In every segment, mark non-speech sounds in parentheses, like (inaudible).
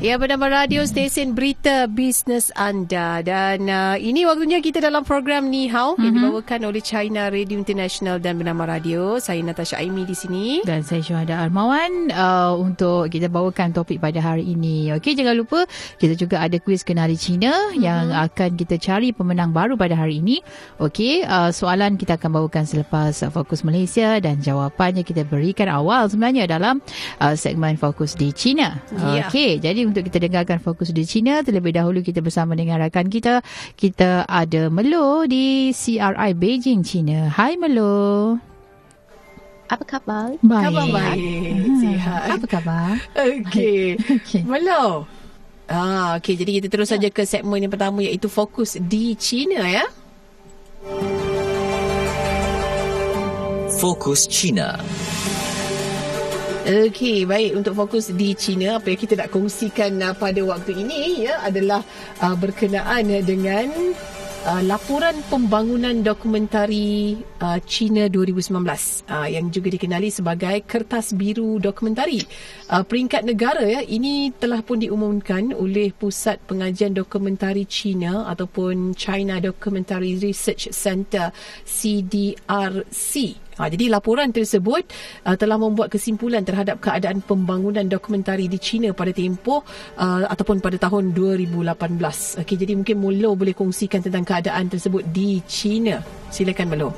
Ya, bernama radio stesen berita bisnes anda. Dan uh, ini waktunya kita dalam program Ni Hao mm-hmm. yang mhm. dibawakan oleh China Radio International dan bernama radio. Saya Natasha Aimi di sini. Dan saya Syuhada Armawan uh, untuk kita bawakan topik pada hari ini. Okey, jangan lupa kita juga ada kuis kenali China mm-hmm. yang akan kita cari pemenang baru pada hari ini. Okey, uh, soalan kita akan bawakan selepas uh, Fokus Malaysia dan jawapannya kita berikan awal sebenarnya dalam uh, segmen Fokus di China. Yeah. Okey, jadi untuk kita dengarkan fokus di China. Terlebih dahulu kita bersama dengan rakan kita. Kita ada Melo di CRI Beijing, China. Hai Melo. Apa khabar? Baik. Khabar baik. Hmm. Sihat. Apa khabar? Okey. okay. Melo. Ah, okey. Jadi kita terus saja ke segmen yang pertama iaitu fokus di China ya. Fokus China. Okey, baik untuk fokus di China apa yang kita nak kongsikan uh, pada waktu ini ya adalah uh, berkenaan dengan uh, laporan pembangunan dokumentari uh, China 2019 uh, yang juga dikenali sebagai Kertas Biru Dokumentari. Uh, peringkat negara ya ini telah pun diumumkan oleh Pusat Pengajian Dokumentari China ataupun China Documentary Research Center CDRC. Ha, jadi laporan tersebut uh, telah membuat kesimpulan terhadap keadaan pembangunan dokumentari di China pada tempoh uh, ataupun pada tahun 2018. Okey, jadi mungkin Mulo boleh kongsikan tentang keadaan tersebut di China. Silakan Mulo.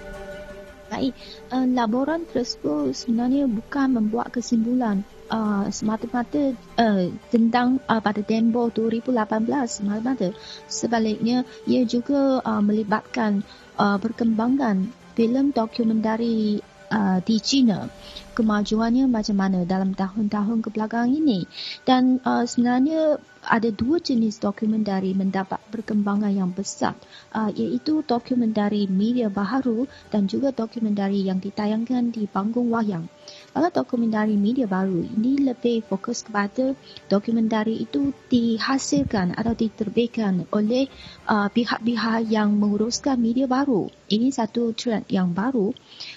Baik, uh, laporan tersebut sebenarnya bukan membuat kesimpulan uh, semata-mata uh, tentang uh, pada tempoh 2018 semata-mata. Sebaliknya, ia juga uh, melibatkan uh, perkembangan filem dokumentari uh, di China. Kemajuannya macam mana dalam tahun-tahun kebelakang ini. Dan uh, sebenarnya ada dua jenis dokumentari mendapat perkembangan yang besar uh, iaitu dokumentari media baharu dan juga dokumentari yang ditayangkan di panggung wayang. Kalau dokumentari media baru ini lebih fokus kepada dokumentari itu dihasilkan atau diterbitkan oleh uh, pihak-pihak yang menguruskan media baru. Ini satu trend yang baru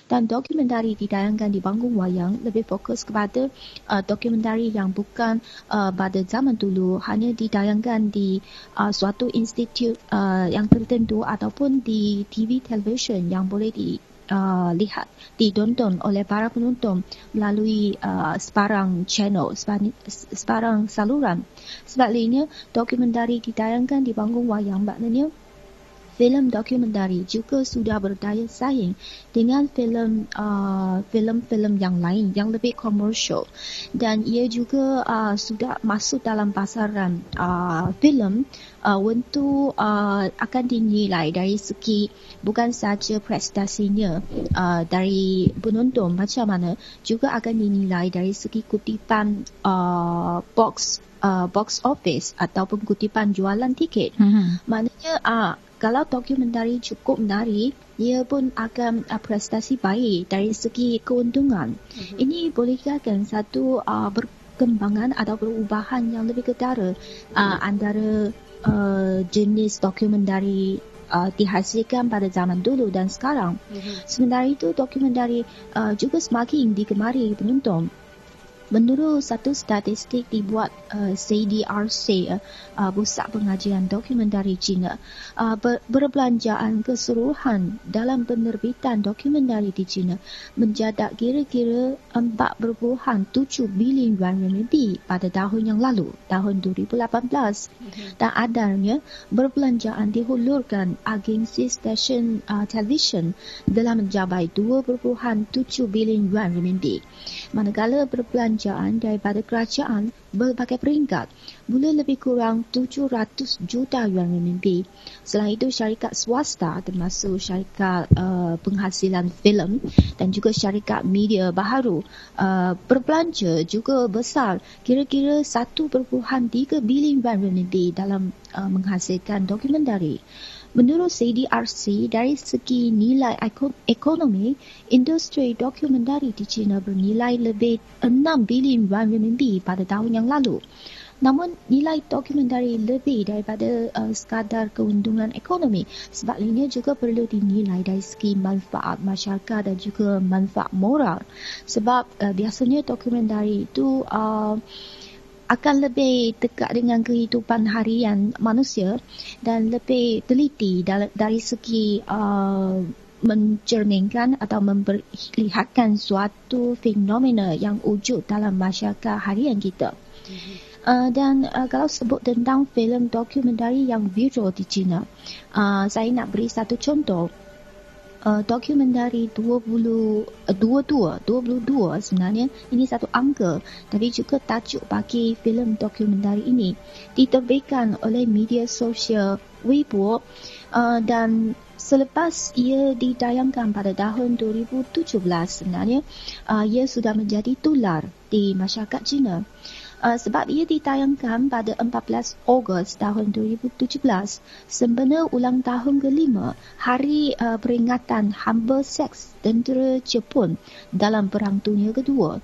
dan dokumentari ditayangkan di panggung wayang lebih fokus kepada uh, dokumentari yang bukan uh, pada zaman dulu hanya ditayangkan di uh, suatu institut uh, yang tertentu ataupun di TV television yang boleh di uh, lihat ditonton oleh para penonton melalui uh, sebarang channel, sebarang saluran. Sebaliknya, dokumentari ditayangkan di panggung wayang maknanya filem dokumentari juga sudah berdaya saing dengan filem uh, filem-filem yang lain yang lebih komersial. Dan ia juga uh, sudah masuk dalam pasaran uh, filem uh, untuk uh, akan dinilai dari segi bukan saja prestasinya uh, dari penonton macam mana juga akan dinilai dari segi kutipan uh, box uh, box office ataupun kutipan jualan tiket. Mm-hmm. Maknanya uh, kalau dokumentari cukup menarik, ia pun akan uh, prestasi baik dari segi keuntungan. Mm-hmm. Ini boleh dikatakan satu uh, perkembangan atau perubahan yang lebih ketara uh, antara uh, jenis dokumentari uh, dihasilkan pada zaman dulu dan sekarang. Mm-hmm. Sementara itu, dokumentari uh, juga semakin digemari penonton. Menurut satu statistik dibuat uh, CDRC, uh, uh, Pusat Pengajian Dokumentari China, uh, ber- berbelanjaan keseluruhan dalam penerbitan dokumentari di China menjadak kira-kira 4.7 bilion yuan renminbi pada tahun yang lalu, tahun 2018. Mm-hmm. Dan adanya berbelanjaan dihulurkan agensi stesen uh, televisyen telah mencapai 2.7 bilion yuan renminbi. Manakala berbelanjaan kerajaan daripada kerajaan berbagai peringkat mula lebih kurang 700 juta yuan renminbi. Selain itu syarikat swasta termasuk syarikat uh, penghasilan filem dan juga syarikat media baharu uh, berbelanja juga besar kira-kira 1.3 bilion yuan renminbi dalam uh, menghasilkan dokumentari. Menurut CDRC, dari segi nilai ekonomi, industri dokumentari di China bernilai lebih 6 bilion yuan renminbi pada tahun yang lalu. Namun nilai dokumentari lebih daripada uh, sekadar keuntungan ekonomi sebab ini juga perlu dinilai dari segi manfaat masyarakat dan juga manfaat moral sebab uh, biasanya dokumentari itu uh, akan lebih dekat dengan kehidupan harian manusia dan lebih teliti dari segi uh, mencerminkan atau memperlihatkan suatu fenomena yang wujud dalam masyarakat harian kita. Uh, dan uh, kalau sebut tentang filem dokumentari yang viral di China, uh, saya nak beri satu contoh uh, dokumentari 20 uh, 22 22 sebenarnya. Ini satu angka tapi juga tajuk bagi filem dokumentari ini. Diterbitkan oleh media sosial Weibo uh, dan selepas ia ditayangkan pada tahun 2017 sebenarnya uh, ia sudah menjadi tular di masyarakat China uh, sebab ia ditayangkan pada 14 Ogos tahun 2017 sempena ulang tahun kelima hari uh, peringatan hamba seks tentera Jepun dalam Perang Dunia Kedua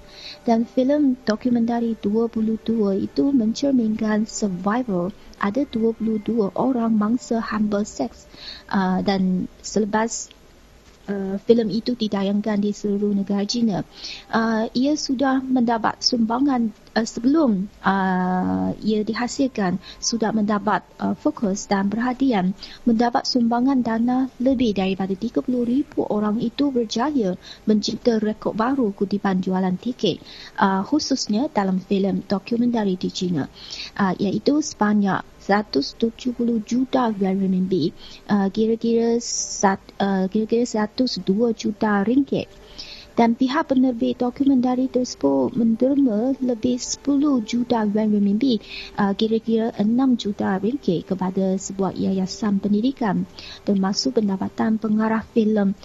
dan filem dokumentari 22 itu mencerminkan survival ada 22 orang mangsa hamba seks uh, dan selepas uh, filem itu ditayangkan di seluruh negara China. Uh, ia sudah mendapat sumbangan uh, sebelum uh, ia dihasilkan sudah mendapat uh, fokus dan perhatian mendapat sumbangan dana lebih daripada 30,000 orang itu berjaya mencipta rekod baru kutipan jualan tiket uh, khususnya dalam filem dokumentari di China uh, iaitu sebanyak 170 juta renminbi uh, kira-kira uh, kira-kira 102 juta ringgit dan pihak penerbit dokumentari tersebut menderma lebih 10 juta yuan renminbi uh, kira-kira 6 juta ringgit kepada sebuah yayasan pendidikan termasuk pendapatan pengarah filem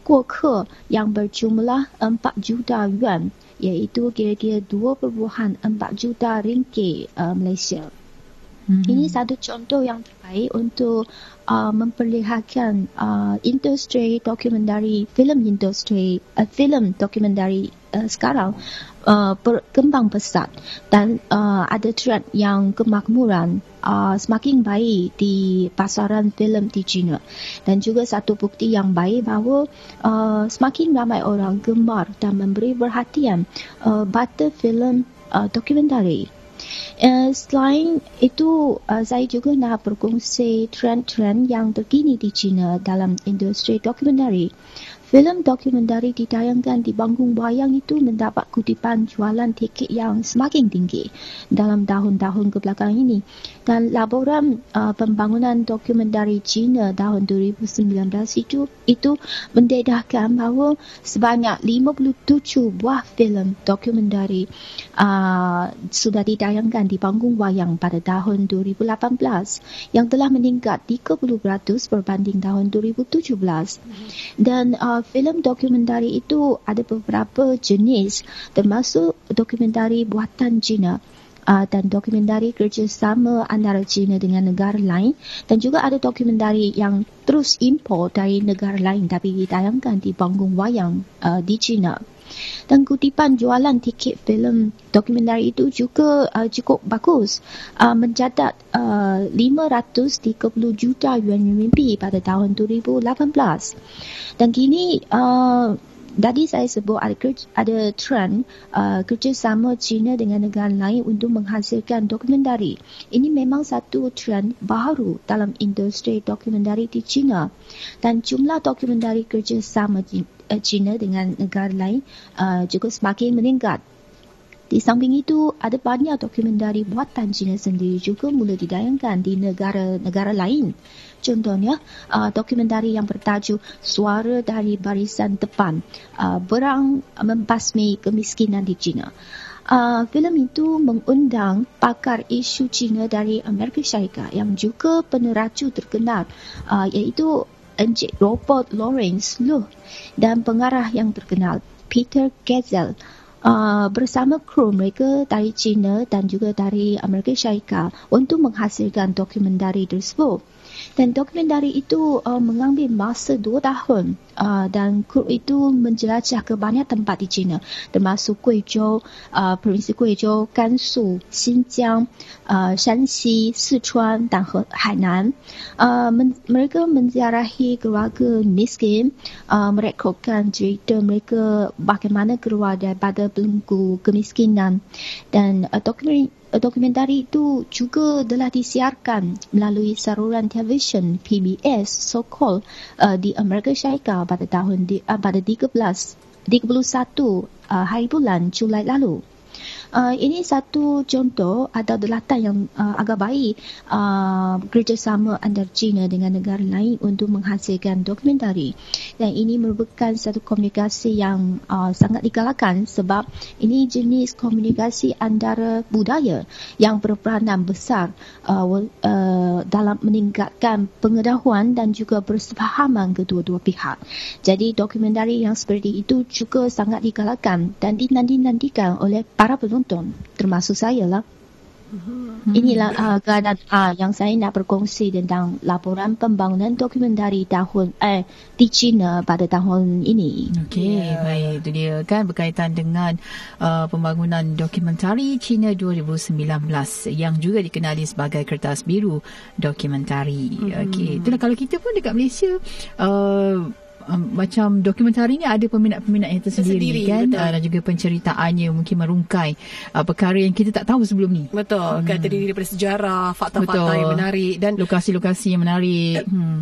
Guo Ke yang berjumlah 4 juta yuan iaitu kira-kira 2.4 juta ringgit uh, Malaysia. Mm-hmm. Ini satu contoh yang terbaik untuk uh, memperlihatkan uh, industri dokumentari, filem industri, uh, filem dokumentari uh, sekarang uh, berkembang pesat dan uh, ada trend yang kemakmuran uh, semakin baik di pasaran filem di China dan juga satu bukti yang baik bahawa uh, semakin ramai orang gemar dan memberi perhatian uh, pada filem uh, dokumentari. Uh, selain itu, uh, saya juga nak berkongsi trend-trend yang terkini di China dalam industri dokumentari. Filem dokumentari ditayangkan di panggung wayang itu mendapat kutipan jualan tiket yang semakin tinggi dalam tahun-tahun kebelakang ini. Dan laporan uh, pembangunan dokumentari China tahun 2019 itu itu mendedahkan bahawa sebanyak 57 buah filem dokumentari uh, sudah ditayangkan di panggung wayang pada tahun 2018 yang telah meningkat 30% berbanding tahun 2017. Dan uh, filem dokumentari itu ada beberapa jenis termasuk dokumentari buatan China uh, dan dokumentari kerjasama antara China dengan negara lain dan juga ada dokumentari yang terus import dari negara lain tapi ditayangkan di panggung wayang uh, di China. Dan kutipan jualan tiket filem dokumentari itu juga uh, cukup bagus. Uh, mencatat uh, 530 juta yuan renminbi pada tahun 2018. Dan kini uh, Tadi saya sebut ada, ada trend uh, kerjasama China dengan negara lain untuk menghasilkan dokumentari. Ini memang satu trend baru dalam industri dokumentari di China. Dan jumlah dokumentari kerjasama uh, China dengan negara lain uh, juga semakin meningkat. Di samping itu, ada banyak dokumentari buatan China sendiri juga mula didayangkan di negara-negara lain. Contohnya, uh, dokumentari yang bertajuk Suara dari Barisan Depan, uh, Berang Membasmi Kemiskinan di China. Uh, filem itu mengundang pakar isu China dari Amerika Syarikat yang juga peneracu terkenal uh, iaitu Encik Robert Lawrence Luh dan pengarah yang terkenal Peter Gazel uh, bersama kru mereka dari China dan juga dari Amerika Syarikat untuk menghasilkan dokumentari tersebut. Dan dokumentari itu uh, mengambil masa dua tahun uh, dan kru itu menjelajah ke banyak tempat di China termasuk Guizhou, uh, Provinsi Guizhou, Gansu, Xinjiang, uh, Shanxi, Sichuan dan Hainan. Uh, men- mereka menziarahi keluarga miskin, uh, merekodkan cerita mereka bagaimana keluar daripada belenggu kemiskinan dan uh, dokumentari dokumentari itu juga telah disiarkan melalui saluran televisyen PBS so-called uh, di Amerika Syarikat pada tahun di, uh, pada 13 31 uh, hari bulan Julai lalu. Uh, ini satu contoh atau delatan yang uh, agak baik uh, kerjasama antara China dengan negara lain untuk menghasilkan dokumentari. Dan ini merupakan satu komunikasi yang uh, sangat digalakkan sebab ini jenis komunikasi antara budaya yang berperanan besar uh, uh, dalam meningkatkan pengetahuan dan juga persefahaman kedua-dua pihak. Jadi dokumentari yang seperti itu juga sangat digalakkan dan dinanti-nantikan oleh para penonton penonton termasuk saya lah. Inilah uh, keadaan uh, yang saya nak berkongsi tentang laporan pembangunan dokumentari tahun eh di China pada tahun ini. Okey, yeah. baik itu dia kan berkaitan dengan uh, pembangunan dokumentari China 2019 yang juga dikenali sebagai kertas biru dokumentari. Hmm. Okey, itulah kalau kita pun dekat Malaysia uh, um, macam dokumentari ni ada peminat-peminat yang tersendiri, tersendiri kan uh, dan juga penceritaannya mungkin merungkai uh, perkara yang kita tak tahu sebelum ni. Betul. Hmm. Kan terdiri daripada sejarah, fakta-fakta yang menarik dan lokasi-lokasi yang menarik. hmm.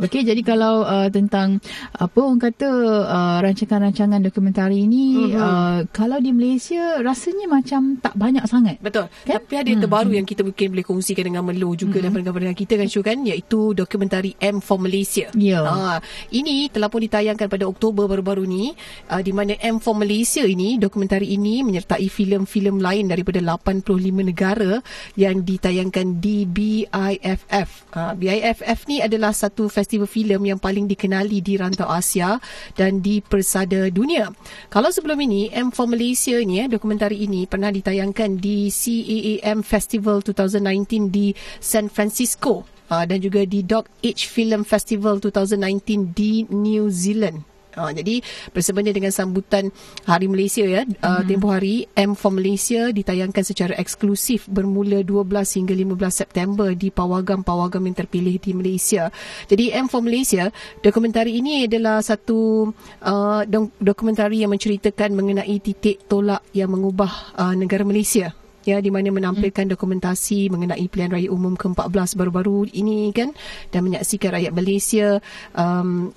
Okey, jadi kalau uh, tentang apa orang kata uh, rancangan-rancangan dokumentari ini hmm. uh, kalau di Malaysia rasanya macam tak banyak sangat. Betul. Kan? Tapi ada yang hmm. terbaru yang kita mungkin boleh kongsikan dengan Melo juga hmm. dan pendengar-pendengar kita kan Syu kan iaitu dokumentari M for Malaysia. Ya. Yeah. Uh, ini telah pun ditayangkan pada Oktober baru-baru ni uh, di mana M4 Malaysia ini dokumentari ini menyertai filem-filem lain daripada 85 negara yang ditayangkan di BIFF. Uh, BIFF ni adalah satu festival filem yang paling dikenali di rantau Asia dan di persada dunia. Kalau sebelum ini M4 Malaysia ni eh dokumentari ini pernah ditayangkan di CAAM Festival 2019 di San Francisco uh, dan juga di Dog Age Film Festival 2019 di New Zealand. Uh, jadi bersempena dengan sambutan Hari Malaysia ya uh, mm-hmm. tempoh hari M for Malaysia ditayangkan secara eksklusif bermula 12 hingga 15 September di pawagam-pawagam yang terpilih di Malaysia. Jadi M for Malaysia dokumentari ini adalah satu uh, dokumentari yang menceritakan mengenai titik tolak yang mengubah uh, negara Malaysia ya di mana menampilkan dokumentasi mengenai pilihan raya umum ke-14 baru-baru ini kan dan menyaksikan rakyat Malaysia um,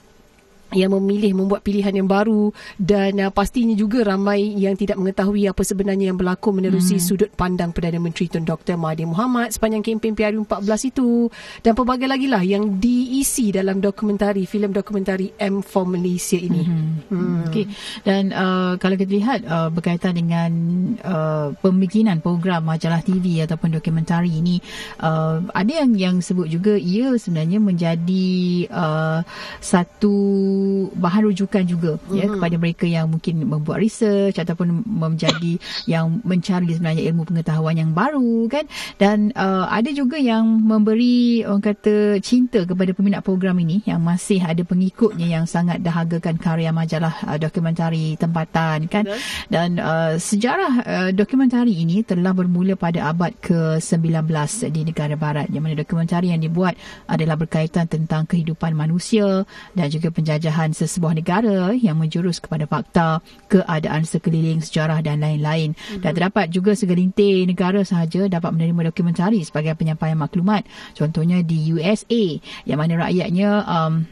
yang memilih membuat pilihan yang baru dan uh, pastinya juga ramai yang tidak mengetahui apa sebenarnya yang berlaku menerusi hmm. sudut pandang Perdana Menteri Tun Dr. Mahathir Mohamad sepanjang kempen PRU14 itu dan pelbagai lagi lah yang diisi dalam dokumentari filem dokumentari M for Malaysia ini. Hmm. Hmm. Okay. Dan uh, kalau kita lihat uh, berkaitan dengan uh, pembikinan program majalah TV ataupun dokumentari ini uh, ada yang yang sebut juga ia sebenarnya menjadi uh, satu bahan rujukan juga mm-hmm. ya kepada mereka yang mungkin membuat research ataupun menjadi (coughs) yang mencari sebenarnya ilmu pengetahuan yang baru kan? Dan uh, ada juga yang memberi orang kata cinta kepada peminat program ini yang masih ada pengikutnya yang sangat dahagakan karya majalah uh, dokumentari tempatan kan? Dan uh, sejarah uh, dokumentari ini telah bermula pada abad ke-19 di negara barat yang mana dokumentari yang dibuat adalah berkaitan tentang kehidupan manusia dan juga penjajahan penjajahan sesebuah negara yang menjurus kepada fakta, keadaan sekeliling, sejarah dan lain-lain. Mm-hmm. Dan terdapat juga segelintir negara sahaja dapat menerima dokumentari sebagai penyampaian maklumat. Contohnya di USA yang mana rakyatnya um,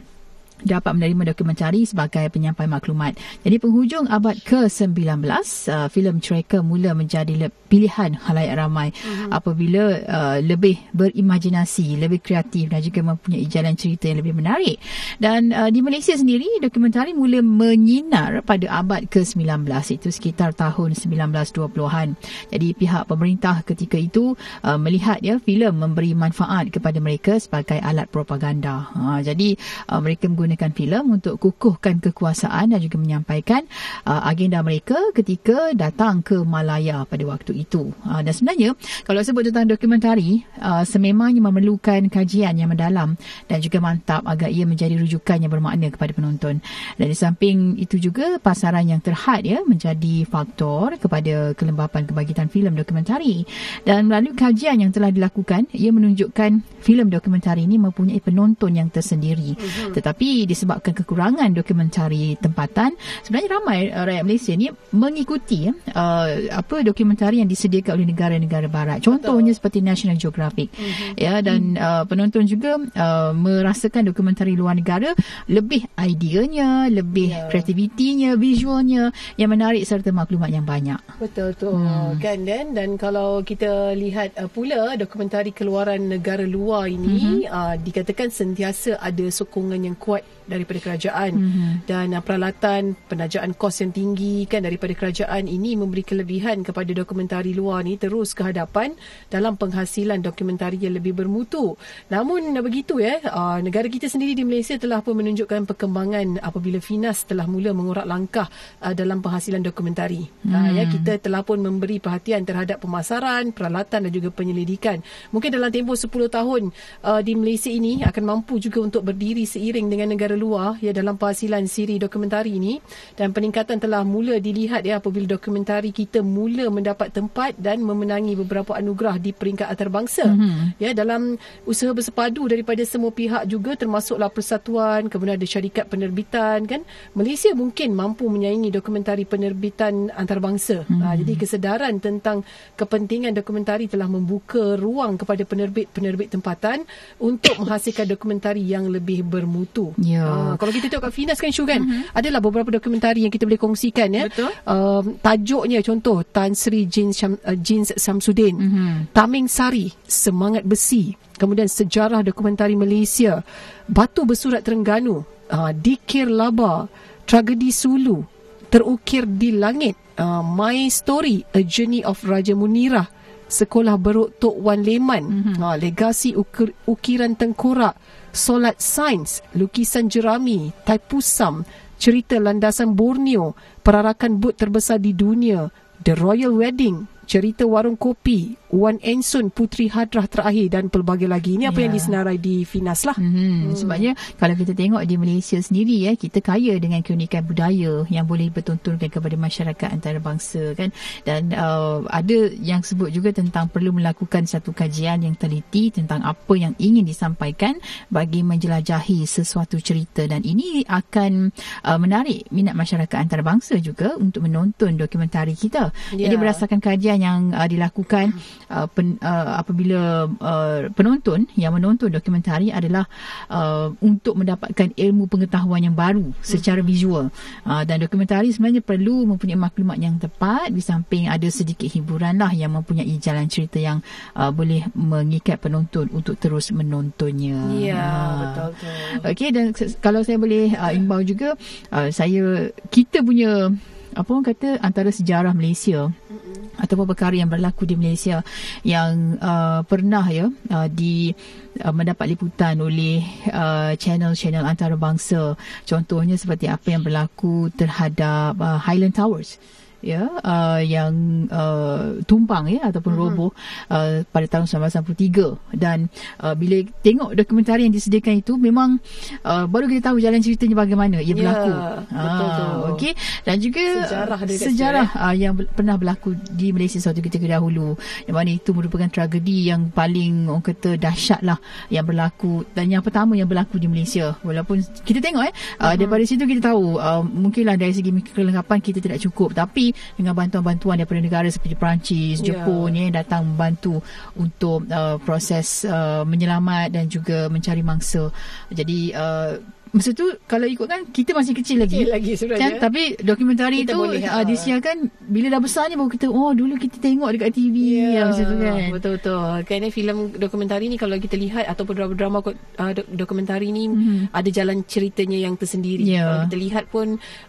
dapat menerima dokumentari sebagai penyampai maklumat. Jadi penghujung abad ke-19, uh, filem Tracker mula menjadi le- pilihan halayak ramai uh-huh. apabila uh, lebih berimajinasi, lebih kreatif dan juga mempunyai jalan cerita yang lebih menarik. Dan uh, di Malaysia sendiri, dokumentari mula menyinar pada abad ke-19 itu sekitar tahun 1920-an. Jadi pihak pemerintah ketika itu uh, melihat ya filem memberi manfaat kepada mereka sebagai alat propaganda. Uh, jadi uh, mereka menggunakan menggunakan filem untuk kukuhkan kekuasaan dan juga menyampaikan uh, agenda mereka ketika datang ke Malaya pada waktu itu. Uh, dan sebenarnya kalau sebut tentang dokumentari, uh, sememangnya memerlukan kajian yang mendalam dan juga mantap agar ia menjadi rujukan yang bermakna kepada penonton. Dan di samping itu juga pasaran yang terhad ya menjadi faktor kepada kelembapan kebangkitan filem dokumentari. Dan melalui kajian yang telah dilakukan, ia menunjukkan filem dokumentari ini mempunyai penonton yang tersendiri. Mm-hmm. Tetapi disebabkan kekurangan dokumentari tempatan, sebenarnya ramai rakyat Malaysia ni mengikuti uh, apa dokumentari yang disediakan oleh negara-negara barat. Contohnya Betul. seperti National Geographic. Mm-hmm. Ya dan mm. uh, penonton juga uh, merasakan dokumentari luar negara lebih ideanya, lebih yeah. kreativitinya, visualnya yang menarik serta maklumat yang banyak. Betul tu hmm. kan dan dan kalau kita lihat uh, pula dokumentari keluaran negara luar ini mm-hmm. uh, dikatakan sentiasa ada sokongan yang kuat daripada kerajaan mm-hmm. dan uh, peralatan penajaan kos yang tinggi kan daripada kerajaan ini memberi kelebihan kepada dokumentari luar ni terus ke hadapan dalam penghasilan dokumentari yang lebih bermutu. Namun begitu ya uh, negara kita sendiri di Malaysia telah pun menunjukkan perkembangan apabila Finas telah mula mengurak langkah uh, dalam penghasilan dokumentari. Mm. Uh, ya kita telah pun memberi perhatian terhadap pemasaran, peralatan dan juga penyelidikan. Mungkin dalam tempoh 10 tahun uh, di Malaysia ini akan mampu juga untuk berdiri seiring dengan negara luar ya dalam penghasilan siri dokumentari ini. Dan peningkatan telah mula dilihat ya apabila dokumentari kita mula mendapat tempat dan memenangi beberapa anugerah di peringkat antarabangsa. Mm-hmm. ya dalam usaha bersepadu daripada semua pihak juga termasuklah persatuan kemudian ada syarikat penerbitan kan? Malaysia mungkin mampu menyaingi dokumentari penerbitan antarabangsa. Mm-hmm. ha, jadi kesedaran tentang kepentingan dokumentari telah membuka ruang kepada penerbit-penerbit tempatan untuk menghasilkan dokumentari yang lebih bermutu ya Uh, kalau kita tengok kat Finas kan Syu kan uh-huh. adalah beberapa dokumentari yang kita boleh kongsikan ya. Betul. Uh, tajuknya contoh Tan Sri Jin Syam, uh, Jin Samsudin, uh-huh. Taming Sari, Semangat Besi, kemudian sejarah dokumentari Malaysia, Batu Bersurat Terengganu, uh, Dikir Laba, Tragedi Sulu, Terukir di Langit, uh, My Story, A Journey of Raja Munirah, Sekolah Beruk Tok Wan Leman, mm-hmm. uh, Legasi ukir, Ukiran Tengkorak, solat sains, lukisan jerami, taipusam, cerita landasan Borneo, perarakan bot terbesar di dunia, The Royal Wedding, cerita warung kopi, Wan Ensun Putri Hadrah terakhir dan pelbagai lagi. Ini apa yeah. yang ya. disenarai di Finas lah. Mm-hmm. Hmm. Sebabnya kalau kita tengok di Malaysia sendiri ya, kita kaya dengan keunikan budaya yang boleh bertontonkan kepada masyarakat antarabangsa kan. Dan uh, ada yang sebut juga tentang perlu melakukan satu kajian yang teliti tentang apa yang ingin disampaikan bagi menjelajahi sesuatu cerita dan ini akan uh, menarik minat masyarakat antarabangsa juga untuk menonton dokumentari kita. Yeah. Jadi berdasarkan kajian yang uh, dilakukan uh, pen, uh, apabila uh, penonton yang menonton dokumentari adalah uh, untuk mendapatkan ilmu pengetahuan yang baru secara hmm. visual uh, dan dokumentari sebenarnya perlu mempunyai maklumat yang tepat di samping ada sedikit hiburan lah yang mempunyai jalan cerita yang uh, boleh mengikat penonton untuk terus menontonnya. Ya, uh. betul betul. Okey dan kalau saya boleh uh, imbau juga uh, saya kita punya apa orang kata antara sejarah Malaysia mm-hmm. ataupun perkara yang berlaku di Malaysia yang uh, pernah ya uh, di uh, mendapat liputan oleh uh, channel-channel antarabangsa contohnya seperti apa yang berlaku terhadap uh, Highland Towers ya uh, yang uh, tumpang ya ataupun uh-huh. roboh uh, pada tahun 1993 dan uh, bila tengok dokumentari yang disediakan itu memang uh, baru kita tahu jalan ceritanya bagaimana ia ya, berlaku. Ya, betul uh, okey. Dan juga sejarah sejarah uh, yang pernah berlaku di Malaysia suatu ketika dahulu. Yang mana itu merupakan tragedi yang paling orang kata dahsyat lah yang berlaku dan yang pertama yang berlaku di Malaysia. Walaupun kita tengok eh uh, uh-huh. daripada situ kita tahu uh, mungkinlah dari segi kelengkapan kita tidak cukup. Tapi dengan bantuan-bantuan daripada negara seperti Perancis, yeah. Jepun ya datang membantu untuk uh, proses uh, menyelamat dan juga mencari mangsa. Jadi uh, Masa tu kalau ikutkan kita masih kecil lagi. Kecil lagi sebenarnya. Kan? Tapi dokumentari kita tu boleh, uh, disiarkan bila dah besar ni baru kita oh dulu kita tengok dekat TV yeah, macam tu kan. Betul betul. Kan filem dokumentari ni kalau kita lihat ataupun drama-drama uh, dokumentari ni mm-hmm. ada jalan ceritanya yang tersendiri. Yeah. Kalau kita lihat pun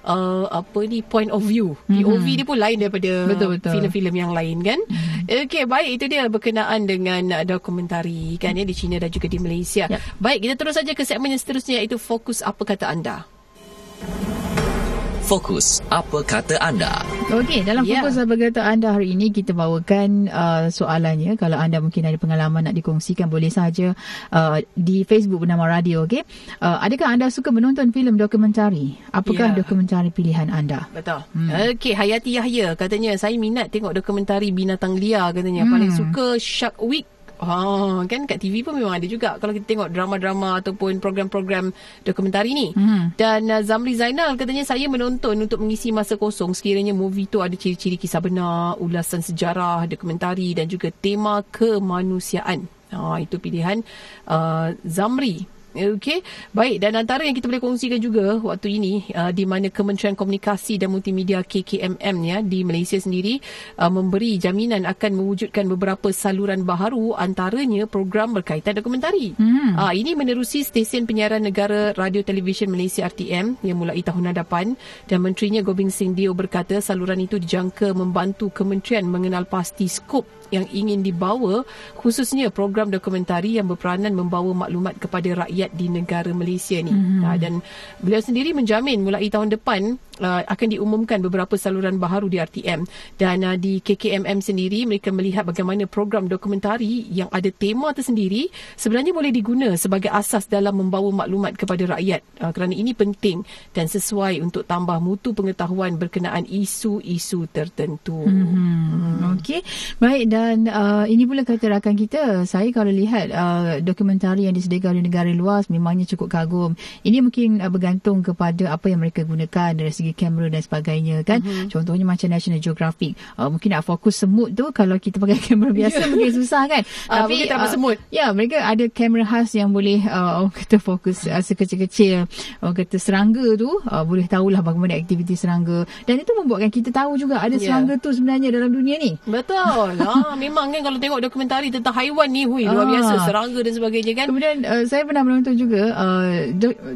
uh, apa ni point of view. Mm-hmm. POV dia pun lain daripada filem-filem yang lain kan. Mm-hmm. Okey, baik itu dia berkenaan dengan dokumentari kan ya di China dan juga di Malaysia. Yep. Baik, kita terus saja ke segmen yang seterusnya iaitu fokus apa kata anda. Fokus, apa kata anda? Okey, dalam Ya. fokus apa kata anda hari ini kita bawakan uh, soalannya. Kalau anda mungkin ada pengalaman nak dikongsikan boleh saja uh, di Facebook bernama Radio. Okey, uh, adakah anda suka menonton filem dokumentari? Apakah Ya. dokumentari pilihan anda? Betul. Hmm. Okey, Hayati Yahya katanya saya minat tengok dokumentari binatang liar katanya. Hmm. Paling suka Shark Week. Ha, kan kat TV pun memang ada juga kalau kita tengok drama-drama ataupun program-program dokumentari ni. Hmm. Dan uh, Zamri Zainal katanya saya menonton untuk mengisi masa kosong sekiranya movie tu ada ciri-ciri kisah benar, ulasan sejarah, dokumentari dan juga tema kemanusiaan. Ha, itu pilihan uh, Zamri. Okey, baik dan antara yang kita boleh kongsikan juga waktu ini uh, di mana Kementerian Komunikasi dan Multimedia KKMM ya di Malaysia sendiri uh, memberi jaminan akan mewujudkan beberapa saluran baharu antaranya program berkaitan dokumentari. Hmm. Uh, ini menerusi stesen penyiaran negara Radio Televisyen Malaysia RTM yang mulai tahun hadapan dan menterinya Gobing Singh Dio berkata saluran itu dijangka membantu kementerian mengenal pasti skop yang ingin dibawa khususnya program dokumentari yang berperanan membawa maklumat kepada rakyat di negara Malaysia ni. Mm-hmm. Uh, dan beliau sendiri menjamin mulai tahun depan uh, akan diumumkan beberapa saluran baharu di RTM dan uh, di KKMM sendiri mereka melihat bagaimana program dokumentari yang ada tema tersendiri sebenarnya boleh diguna sebagai asas dalam membawa maklumat kepada rakyat uh, kerana ini penting dan sesuai untuk tambah mutu pengetahuan berkenaan isu-isu tertentu. Hmm. Okey. Baik dan uh, ini pula kata rakan kita, saya kalau lihat uh, dokumentari yang disediakan di negara luar memangnya cukup kagum. Ini mungkin uh, bergantung kepada apa yang mereka gunakan dari segi kamera dan sebagainya kan. Mm-hmm. Contohnya macam National Geographic. Uh, mungkin nak fokus semut tu kalau kita pakai (laughs) kamera biasa mungkin susah kan. Ah, mungkin tak dapat semut. Ya, mereka ada kamera khas yang boleh uh, orang kata fokus uh, sekecil-kecil. Orang kata serangga tu uh, boleh tahulah bagaimana aktiviti serangga dan itu membuatkan kita tahu juga ada Ya. serangga tu sebenarnya dalam dunia ni. Betul. ha, memang kan kalau tengok dokumentari tentang haiwan ni, hui, luar Ah. biasa serangga dan sebagainya kan. Kemudian uh, saya pernah menonton juga uh,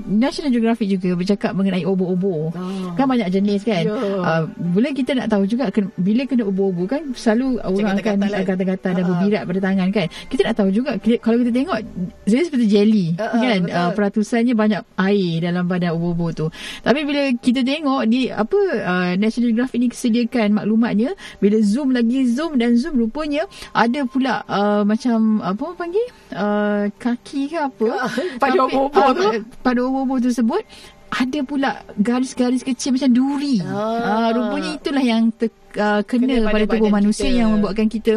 National Geographic juga bercakap mengenai obo-obo. Ah. Kan banyak jenis kan. Ya. Uh, boleh kita nak tahu juga ken- bila kena obo-obo kan selalu orang akan kan? gatal-gatal dan Ah. berbirat pada tangan kan. Kita nak tahu juga kalau kita tengok dia seperti jelly Ah, ah, kan. betul. Uh, peratusannya banyak air dalam badan obo-obo tu. Tapi bila kita tengok di apa uh, National Geographic ni sediakan maklumatnya bila zoom lagi zoom dan zoom rupanya ada pula uh, macam apa orang panggil uh, kaki ke apa pada Tapi, obo-obo ah, tu? pada obo-obo tersebut ada pula garis-garis kecil macam duri. Ah. Ah. rupanya itulah yang ter, uh, kena, Kena pada pada, tubuh manusia kita. yang membuatkan kita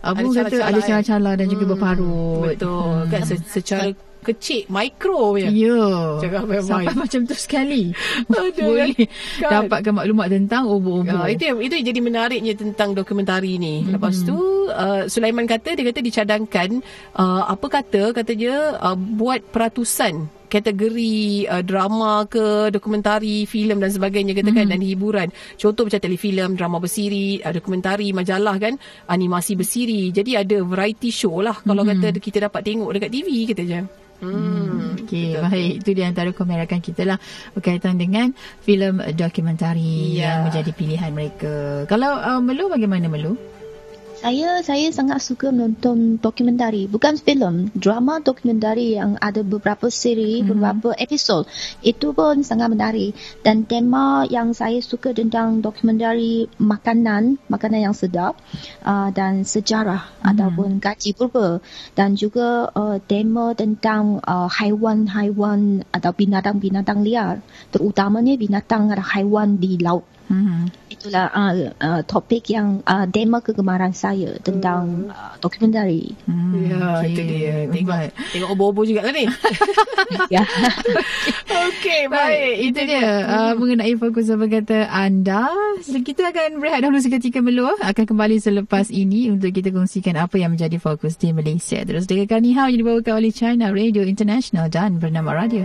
apa Ada kata ada eh? calar-calar dan juga Hmm, berparut. Betul. Kan se- secara kecil, mikro je. Ya. Cakap. Sampai macam tu sekali. (laughs) Aduh, Boleh kan? dapatkan maklumat tentang. Uh, itu yang, itu yang jadi menariknya tentang dokumentari ni. Mhm. Lepas tu uh, Sulaiman kata dia kata dicadangkan uh, apa kata katanya uh, buat peratusan kategori uh, drama ke dokumentari filem dan sebagainya katakan Mhm. dan hiburan contoh macam telefilm drama bersiri uh, dokumentari majalah kan animasi bersiri jadi ada variety show lah kalau Mhm. kata kita dapat tengok dekat TV kita je hmm Okey, baik. Itu di antara komen rakan kita lah berkaitan dengan filem dokumentari Ya. yang menjadi pilihan mereka. Kalau uh, Melu bagaimana Melu? Saya saya sangat suka menonton dokumentari, bukan filem, drama dokumentari yang ada beberapa siri, mm-hmm. beberapa episod. Itu pun sangat menarik. Dan tema yang saya suka tentang dokumentari makanan, makanan yang sedap uh, dan sejarah mm-hmm. ataupun gaji purba dan juga uh, tema tentang uh, haiwan-haiwan atau binatang-binatang liar, terutamanya binatang atau haiwan di laut. Hmm. Itulah uh, uh, topik yang uh, tema kegemaran saya tentang uh, dokumentari. Hmm, Ya, okey. itu dia. Tengok, Baik. tengok obo-obo juga lah ni. (laughs) ya. Okey, Baik, itu dia uh, mengenai fokus apa kata anda. Kita akan berehat dahulu seketika Melu. Akan kembali selepas ini untuk kita kongsikan apa yang menjadi fokus di Malaysia. Terus dengarkan Ni Hao yang dibawakan oleh China Radio International dan bernama Radio.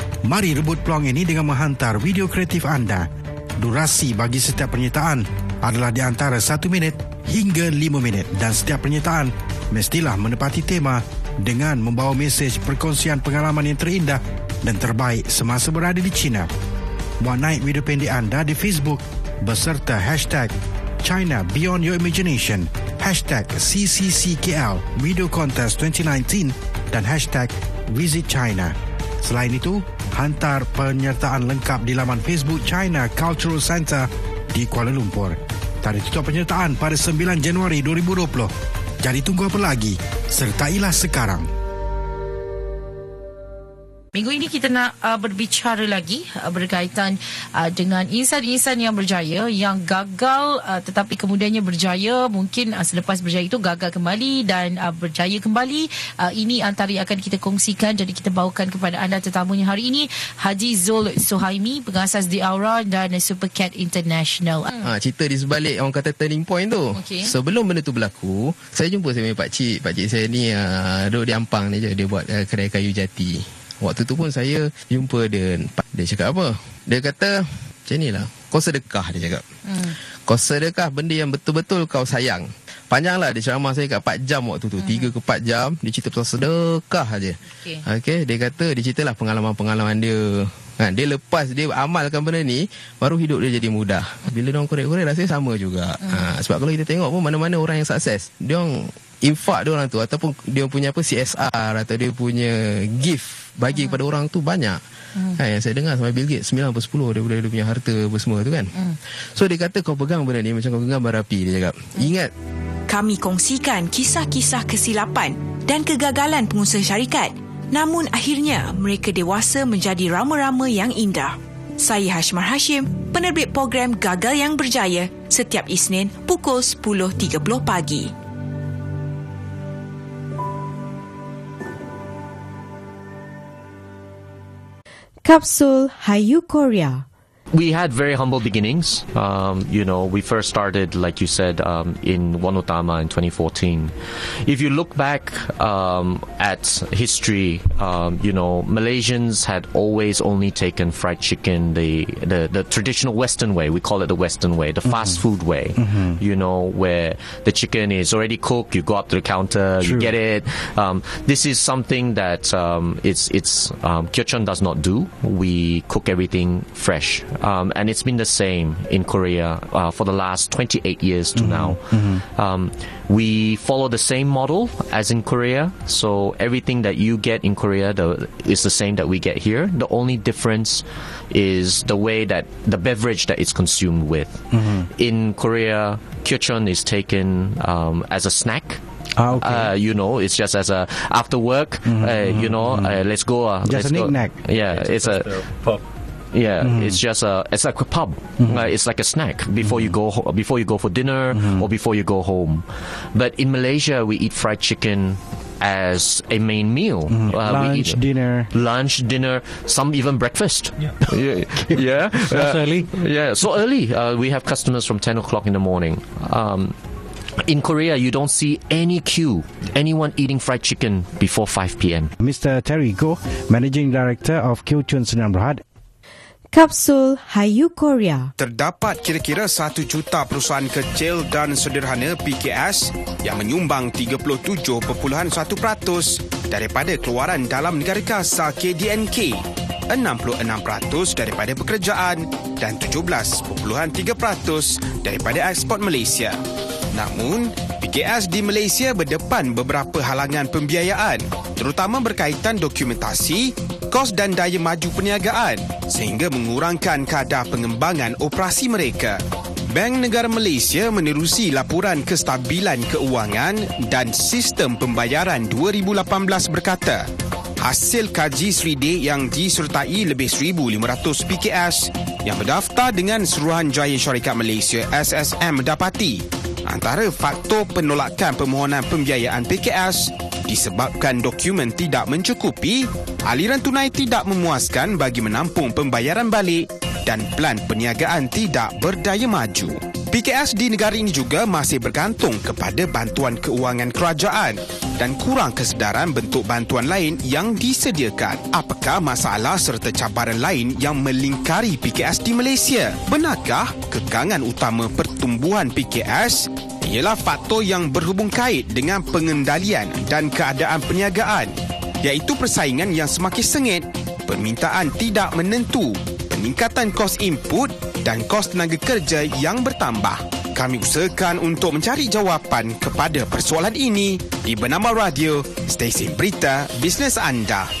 Mari rebut peluang ini dengan menghantar video kreatif anda. Durasi bagi setiap penyertaan adalah di antara 1 minit hingga 5 minit dan setiap penyertaan mestilah menepati tema dengan membawa mesej perkongsian pengalaman yang terindah dan terbaik semasa berada di China. Muat naik video pendek anda di Facebook beserta hashtag China Beyond Your Imagination, hashtag CCCKL Video Contest 2019 dan hashtag Visit China. Selain itu, hantar penyertaan lengkap di laman Facebook China Cultural Center di Kuala Lumpur. Tarikh tutup penyertaan pada 9 Januari 2020. Jadi tunggu apa lagi? Sertailah sekarang. Minggu ini kita nak uh, berbicara lagi uh, berkaitan uh, dengan insan-insan yang berjaya yang gagal uh, tetapi kemudiannya berjaya mungkin uh, selepas berjaya itu gagal kembali dan uh, berjaya kembali uh, ini antara yang akan kita kongsikan jadi kita bawakan kepada anda tetamunya hari ini Haji Zul Suhaimi pengasas The Aura dan Super Cat International. Ha, cerita di sebalik orang kata turning point tu. Okey. Sebelum benda tu berlaku, saya jumpa saya punya pak cik. Pak cik saya ni uh, duduk di Ampang ni je dia buat uh, kedai kayu jati. Waktu tu pun saya jumpa dia. Dia cakap apa? Dia kata, macam ni lah. Kau sedekah, dia cakap. Hmm. Kau sedekah benda yang betul-betul kau sayang. Panjanglah dia ceramah saya kat 4 jam waktu tu. Hmm. 3 ke 4 jam. Dia cerita pasal sedekah aja. Okey. Okay, dia kata, dia ceritalah pengalaman-pengalaman dia. Ha, dia lepas dia amalkan benda ni, baru hidup dia jadi mudah. Bila dia orang korek-korek, rasanya sama juga. Hmm. Ha, sebab kalau kita tengok pun mana-mana orang yang sukses, dia orang infak dia orang tu ataupun dia punya apa CSR atau dia punya gift bagi kepada orang tu banyak. Hmm. Ha, yang saya dengar sampai Bill Gates 9 per 10 daripada dia punya harta apa semua tu kan. Hmm. So dia kata kau pegang benda ni macam kau pegang bara api dia cakap. Hmm. Ingat Kami kongsikan kisah-kisah kesilapan dan kegagalan pengusaha syarikat. Namun akhirnya mereka dewasa menjadi rama-rama yang indah. Saya Hashmar Hashim, penerbit program Gagal Yang Berjaya setiap Isnin pukul 10.30 pagi. Kapsul Hayu Korea. We had very humble beginnings. Um, you know, we first started, like you said, um, in Wanotama in 2014. If you look back um, at history, um, you know, Malaysians had always only taken fried chicken the, the, the traditional Western way. We call it the Western way, the fast food way. You know, where the chicken is already cooked, you go up to the counter, you get it. Um, this is something that um, it's it's um, Kyochon does not do. We cook everything fresh um, and it's been the same in Korea uh, for the last 28 years to now. Um, we follow the same model as in Korea, so everything that you get in Korea the, is the same that we get here. The only difference is the way that the beverage that it's consumed with. In Korea, kyochon is taken um, as a snack. Ah, okay. Uh, you know, it's just as a after work. Uh, you know, uh, let's go. Uh, Just let's a go. knick-knack. Yeah, it's a yeah, it's just a it's like a pub. Uh, it's like a snack before you go ho- before you go for dinner or before you go home. But in Malaysia, we eat fried chicken as a main meal. Uh, we Lunch, eat- dinner. lunch, dinner, some even breakfast. Yeah, (laughs) yeah, That's Uh, early. Yeah, so early. Uh, we have customers from ten o'clock in the morning. Um, in Korea, you don't see any queue, anyone eating fried chicken before 5 p.m. Mr. Terry Goh, Managing Director of Kyochun Senang Berhad, Kapsul Hayu Korea. Terdapat kira-kira 1 juta perusahaan kecil dan sederhana PKS yang menyumbang 37.1% daripada keluaran dalam negara kasar KDNK, 66% daripada pekerjaan dan 17.3% daripada ekspor Malaysia. Namun, PKS di Malaysia berdepan beberapa halangan pembiayaan, terutama berkaitan dokumentasi, kos dan daya maju perniagaan sehingga mengurangkan kadar pengembangan operasi mereka. Bank Negara Malaysia menerusi laporan kestabilan keuangan dan sistem pembayaran 2018 berkata, hasil kaji Sride yang disertai lebih 1,500 PKS yang berdaftar dengan Suruhanjaya Syarikat Malaysia SSM mendapati antara faktor penolakan permohonan pembiayaan PKS disebabkan dokumen tidak mencukupi, aliran tunai tidak memuaskan bagi menampung pembayaran balik dan pelan perniagaan tidak berdaya maju. PKS di negara ini juga masih bergantung kepada bantuan keuangan kerajaan dan kurang kesedaran bentuk bantuan lain yang disediakan. Apakah masalah serta cabaran lain yang melingkari PKS di Malaysia? Benarkah kekangan utama pertumbuhan PKS ialah faktor yang berhubung kait dengan pengendalian dan keadaan perniagaan iaitu persaingan yang semakin sengit, permintaan tidak menentu, peningkatan kos input dan kos tenaga kerja yang bertambah. Kami usahakan untuk mencari jawapan kepada persoalan ini di Bernama Radio, stesen berita bisnes anda.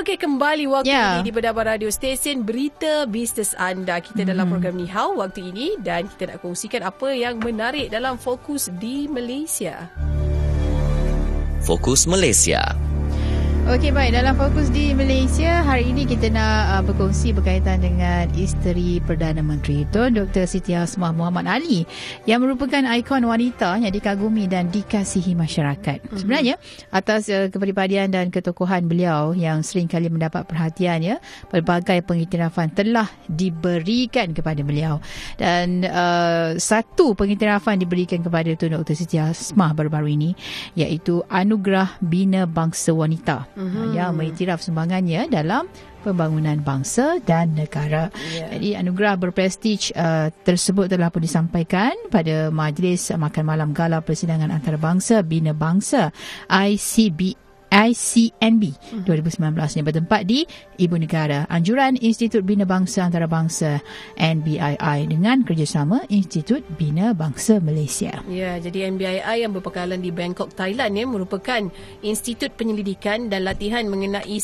Okey, kembali waktu Ya. ini di Berdaba Radio Stesen Berita Bisnes Anda. Kita dalam program Ni Hao waktu ini dan kita nak kongsikan apa yang menarik dalam fokus di Malaysia. Fokus Malaysia. Okey baik dalam fokus di Malaysia hari ini kita nak uh, berkongsi berkaitan dengan isteri Perdana Menteri Tun Dr Siti Hasmah Muhammad Ali yang merupakan ikon wanita yang dikagumi dan dikasihi masyarakat. Mm-hmm. Sebenarnya atas uh, kepribadian dan ketokohan beliau yang sering kali mendapat perhatian ya pelbagai pengiktirafan telah diberikan kepada beliau dan uh, satu pengiktirafan diberikan kepada Tun Dr Siti Hasmah baru-baru ini iaitu Anugerah Bina Bangsa Wanita mm-hmm. yang mengiktiraf sumbangannya dalam pembangunan bangsa dan negara. Yeah. Jadi anugerah berprestij uh, tersebut telah pun disampaikan pada majlis makan malam gala persidangan antarabangsa Bina Bangsa ICB ICNB 2019 yang bertempat di Ibu Negara Anjuran Institut Bina Bangsa Antarabangsa NBII dengan kerjasama Institut Bina Bangsa Malaysia. Ya, jadi NBII yang berpekalan di Bangkok, Thailand ya merupakan institut penyelidikan dan latihan mengenai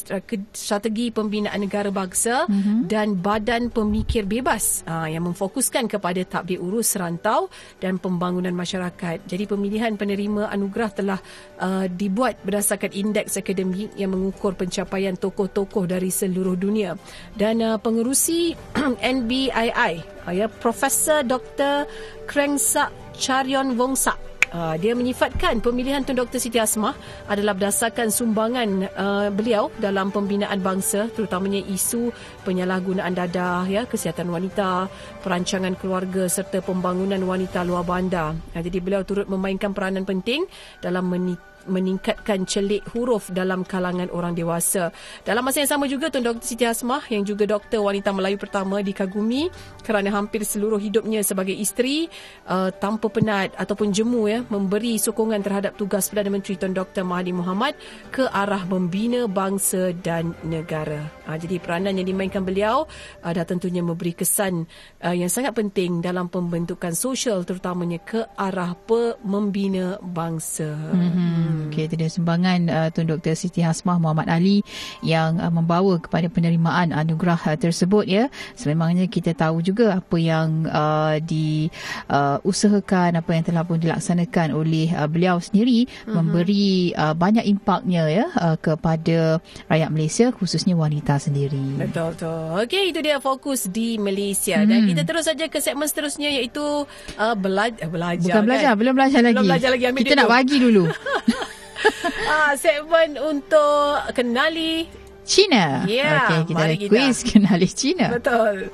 strategi pembinaan negara bangsa mm-hmm. dan badan pemikir bebas aa, yang memfokuskan kepada tadbir urus rantau dan pembangunan masyarakat. Jadi pemilihan penerima anugerah telah aa, dibuat berdasarkan indeks akademik yang mengukur pencapaian tokoh-tokoh dari seluruh dunia. Dan aa, pengerusi (clears throat) NBII uh, ya Profesor Dr. Krengsak Charyon Wongsak Uh, dia menyifatkan pemilihan Tun Dr. Siti Asmah adalah berdasarkan sumbangan uh, beliau dalam pembinaan bangsa terutamanya isu penyalahgunaan dadah ya kesihatan wanita perancangan keluarga serta pembangunan wanita luar bandar uh, jadi beliau turut memainkan peranan penting dalam menit meningkatkan celik huruf dalam kalangan orang dewasa. Dalam masa yang sama juga Tun Dr. Siti Hasmah yang juga doktor wanita Melayu pertama dikagumi kerana hampir seluruh hidupnya sebagai isteri uh, tanpa penat ataupun jemu ya memberi sokongan terhadap tugas Perdana Menteri Tun Dr. Mahathir Mohamad ke arah membina bangsa dan negara. Uh, jadi peranan yang dimainkan beliau uh, dah tentunya memberi kesan uh, yang sangat penting dalam pembentukan sosial terutamanya ke arah pe- membina bangsa. Mm-hmm. Okey, itu dia sumbangan uh, Tun Dr. Siti Hasmah Muhammad Ali yang uh, membawa kepada penerimaan anugerah uh, tersebut ya. Sememangnya kita tahu juga apa yang uh, diusahakan, uh, apa yang telah pun dilaksanakan oleh uh, beliau sendiri mm-hmm. memberi uh, banyak impaknya ya uh, kepada rakyat Malaysia khususnya wanita sendiri. Betul betul. Okey, itu dia fokus di Malaysia hmm. dan kita terus saja ke segmen seterusnya iaitu uh, bela- eh, belajar. Bukan belajar, kan? belum belajar lagi. Belum belajar lagi. Ambil kita nak bagi dulu. (laughs) (laughs) ah, segmen untuk kenali Cina. Ya, Okey, kita mari ada kita. quiz (laughs) kenali Cina. Betul.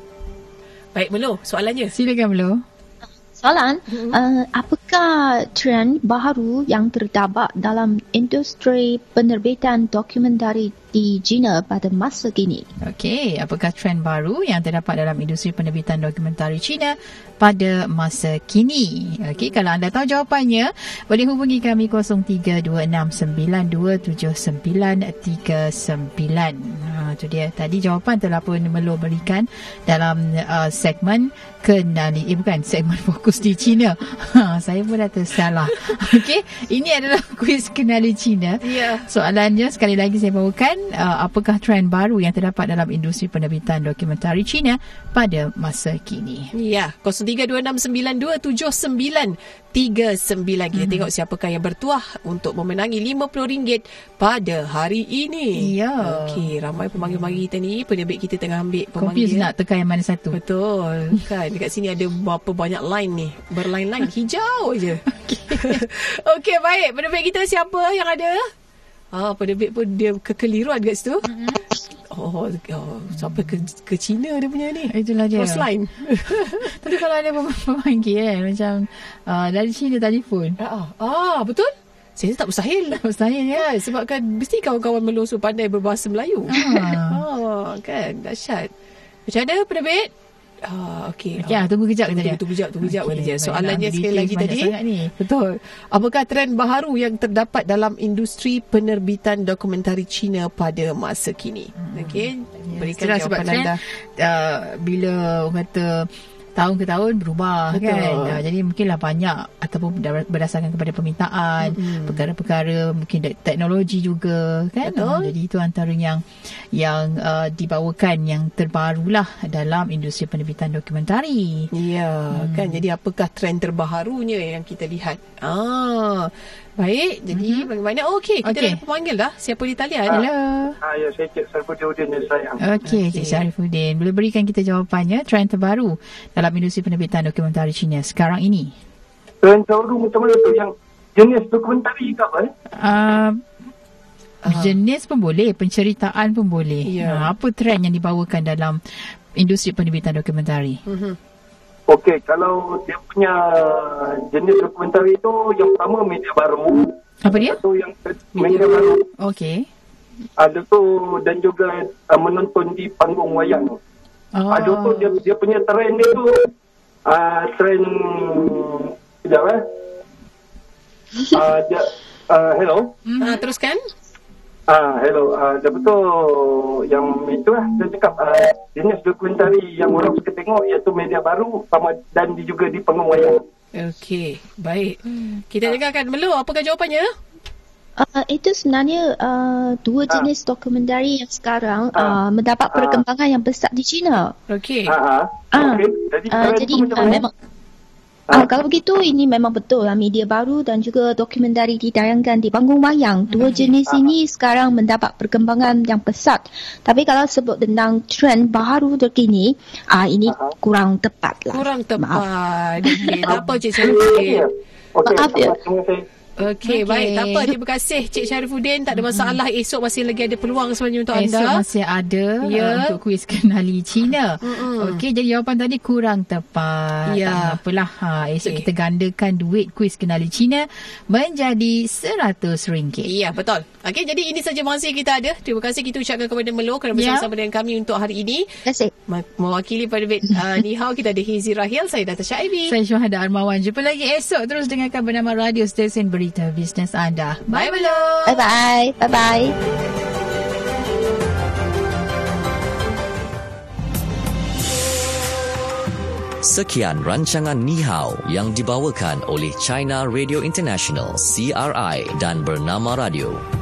Baik, Melo, soalannya. Silakan Melo. Soalan, uh, apakah trend baru yang terdapat dalam industri penerbitan dokumentari di China pada masa kini? Okey, apakah trend baru yang terdapat dalam industri penerbitan dokumentari Cina pada masa kini? Okey, kalau anda tahu jawapannya, boleh hubungi kami 0326927939. Ha, itu dia. Tadi jawapan telah pun Melo berikan dalam uh, segmen kenali eh bukan segmen (laughs) fokus di China. Ha, saya pun dah tersalah. (laughs) Okey, ini adalah (laughs) kuis kenali China. Ya. Soalannya sekali lagi saya bawakan uh, apakah trend baru yang terdapat dalam industri penerbitan dokumentari China pada masa kini. Ya, 0326927939 Kita tengok siapakah yang bertuah untuk memenangi RM50 pada hari ini. Ya. Okey, ramai pemanggil-pemanggil kita ni. Penerbit kita tengah ambil pemanggil. Confused nak tekan yang mana satu. Betul. (laughs) Kan dekat sini ada berapa banyak line ni. Berline-line hijau je. (laughs) (laughs) Okey, baik. Penerbit kita siapa yang ada? Ah, penerbit pun dia kekeliruan dekat situ. Oh, oh, sampai ke, ke China dia punya ni. Itulah dia. Cross line. (laughs) Tapi kalau ada pem- pemanggil kan macam uh, dari China telefon. ah, ah, betul? Saya tak mustahil. Mustahil ya. Kan, sebab kan mesti kawan-kawan melosor pandai berbahasa Melayu. Ah. oh, (laughs) kan, dahsyat. Macam mana penerbit? Ah, okey. Okey, ah, tunggu kejap Tunggu, kita. tunggu kejap, tunggu kejap. Kata dia. baiklah. Soalannya sekali lagi tadi. ni. Betul. Apakah trend baharu yang terdapat dalam industri penerbitan dokumentari Cina pada masa kini? Okey, berikan Itulah sebab jawapan trend anda. uh, bila orang kata tahun ke tahun berubah Betul. kan. Uh, jadi mungkinlah banyak ataupun ber- berdasarkan kepada permintaan, Mm-mm. perkara-perkara mungkin teknologi juga kan. Betul. Uh, jadi itu antara yang yang uh, dibawakan yang terbarulah dalam industri penerbitan dokumentari. Ya, hmm. kan jadi apakah trend terbaharunya yang kita lihat? Ah, baik. Jadi mm-hmm. bagaimana? Oh, okey, kita Okey. dah pemanggil dah. Siapa di talian? Hello. Ah, ya, saya Cik Sarfuddin yang sayang. Okey, Cik Syarifuddin. Boleh berikan kita jawapannya trend terbaru dalam industri penerbitan dokumentari Cina sekarang ini? Trend terbaru macam mana tu yang jenis dokumentari ke apa? Eh? Uh, jenis pun boleh, penceritaan pun boleh. Ya. Uh, apa trend yang dibawakan dalam industri penerbitan dokumentari? Mm-hmm. Okey, kalau dia punya jenis dokumentari tu yang pertama media baru. Apa dia? Satu yang media baru. Okey. Ada tu dan juga uh, menonton di panggung wayang. Oh. Ada tu dia dia punya trend dia tu uh, trend sekejap eh. Uh, (laughs) dia, uh, hello. Ah, teruskan. Ah, hello. Ah, uh, betul yang itu lah saya cakap uh, jenis dokumentari yang orang suka tengok iaitu media baru sama dan juga di wayang. Okey, baik. Kita dengarkan Melo, apakah jawapannya? Uh, itu sebenarnya uh, dua jenis dokumentari yang sekarang uh, mendapat perkembangan yang besar di China. Okey. Ah, Ah. okey. Jadi, Uh, jadi uh, memang Ah, kalau begitu ini memang betul lah media baru dan juga dokumentari ditayangkan di panggung wayang. Dua jenis ini sekarang mendapat perkembangan yang pesat. Tapi kalau sebut tentang trend baru terkini, ah ini kurang tepat lah. Kurang tepat. Maaf. (laughs) Apa Cik Syarifuddin. Okey, Maaf ya. terima kasih. Okey, Okey. baik. Tak apa. (laughs) Terima kasih Cik Syarifuddin. Tak ada masalah. Esok masih lagi ada peluang sebenarnya untuk anda. Esok masih ada Ya. uh, untuk kuis kenali Cina. Mm-mm. Okey, jadi jawapan tadi kurang tepat. Ya. Tak apalah. Ha, esok Okey. kita gandakan duit kuis kenali Cina menjadi RM100. Ya, betul. Okey, jadi ini saja masa yang kita ada. Terima kasih kita ucapkan kepada Melo kerana Ya. bersama-sama dengan kami untuk hari ini. Terima kasih. Ma- Mewakili penerbit uh, (laughs) Nihau, kita ada Hizi Rahil. Saya Dato' Syaibi. Saya Syuhada Armawan. Jumpa lagi esok. Terus dengarkan bernama Radio Stesen Berita Bisnes anda. Bye, Melo. Bye-bye. Bye-bye. Sekian rancangan Ni Hao yang dibawakan oleh China Radio International CRI dan Bernama Radio.